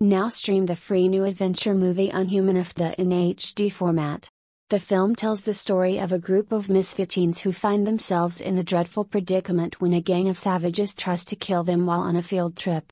Now stream the free new adventure movie Unhuman Afdah in HD format. The film tells the story of a group of misfit teens who find themselves in a dreadful predicament when a gang of savages tries to kill them while on a field trip.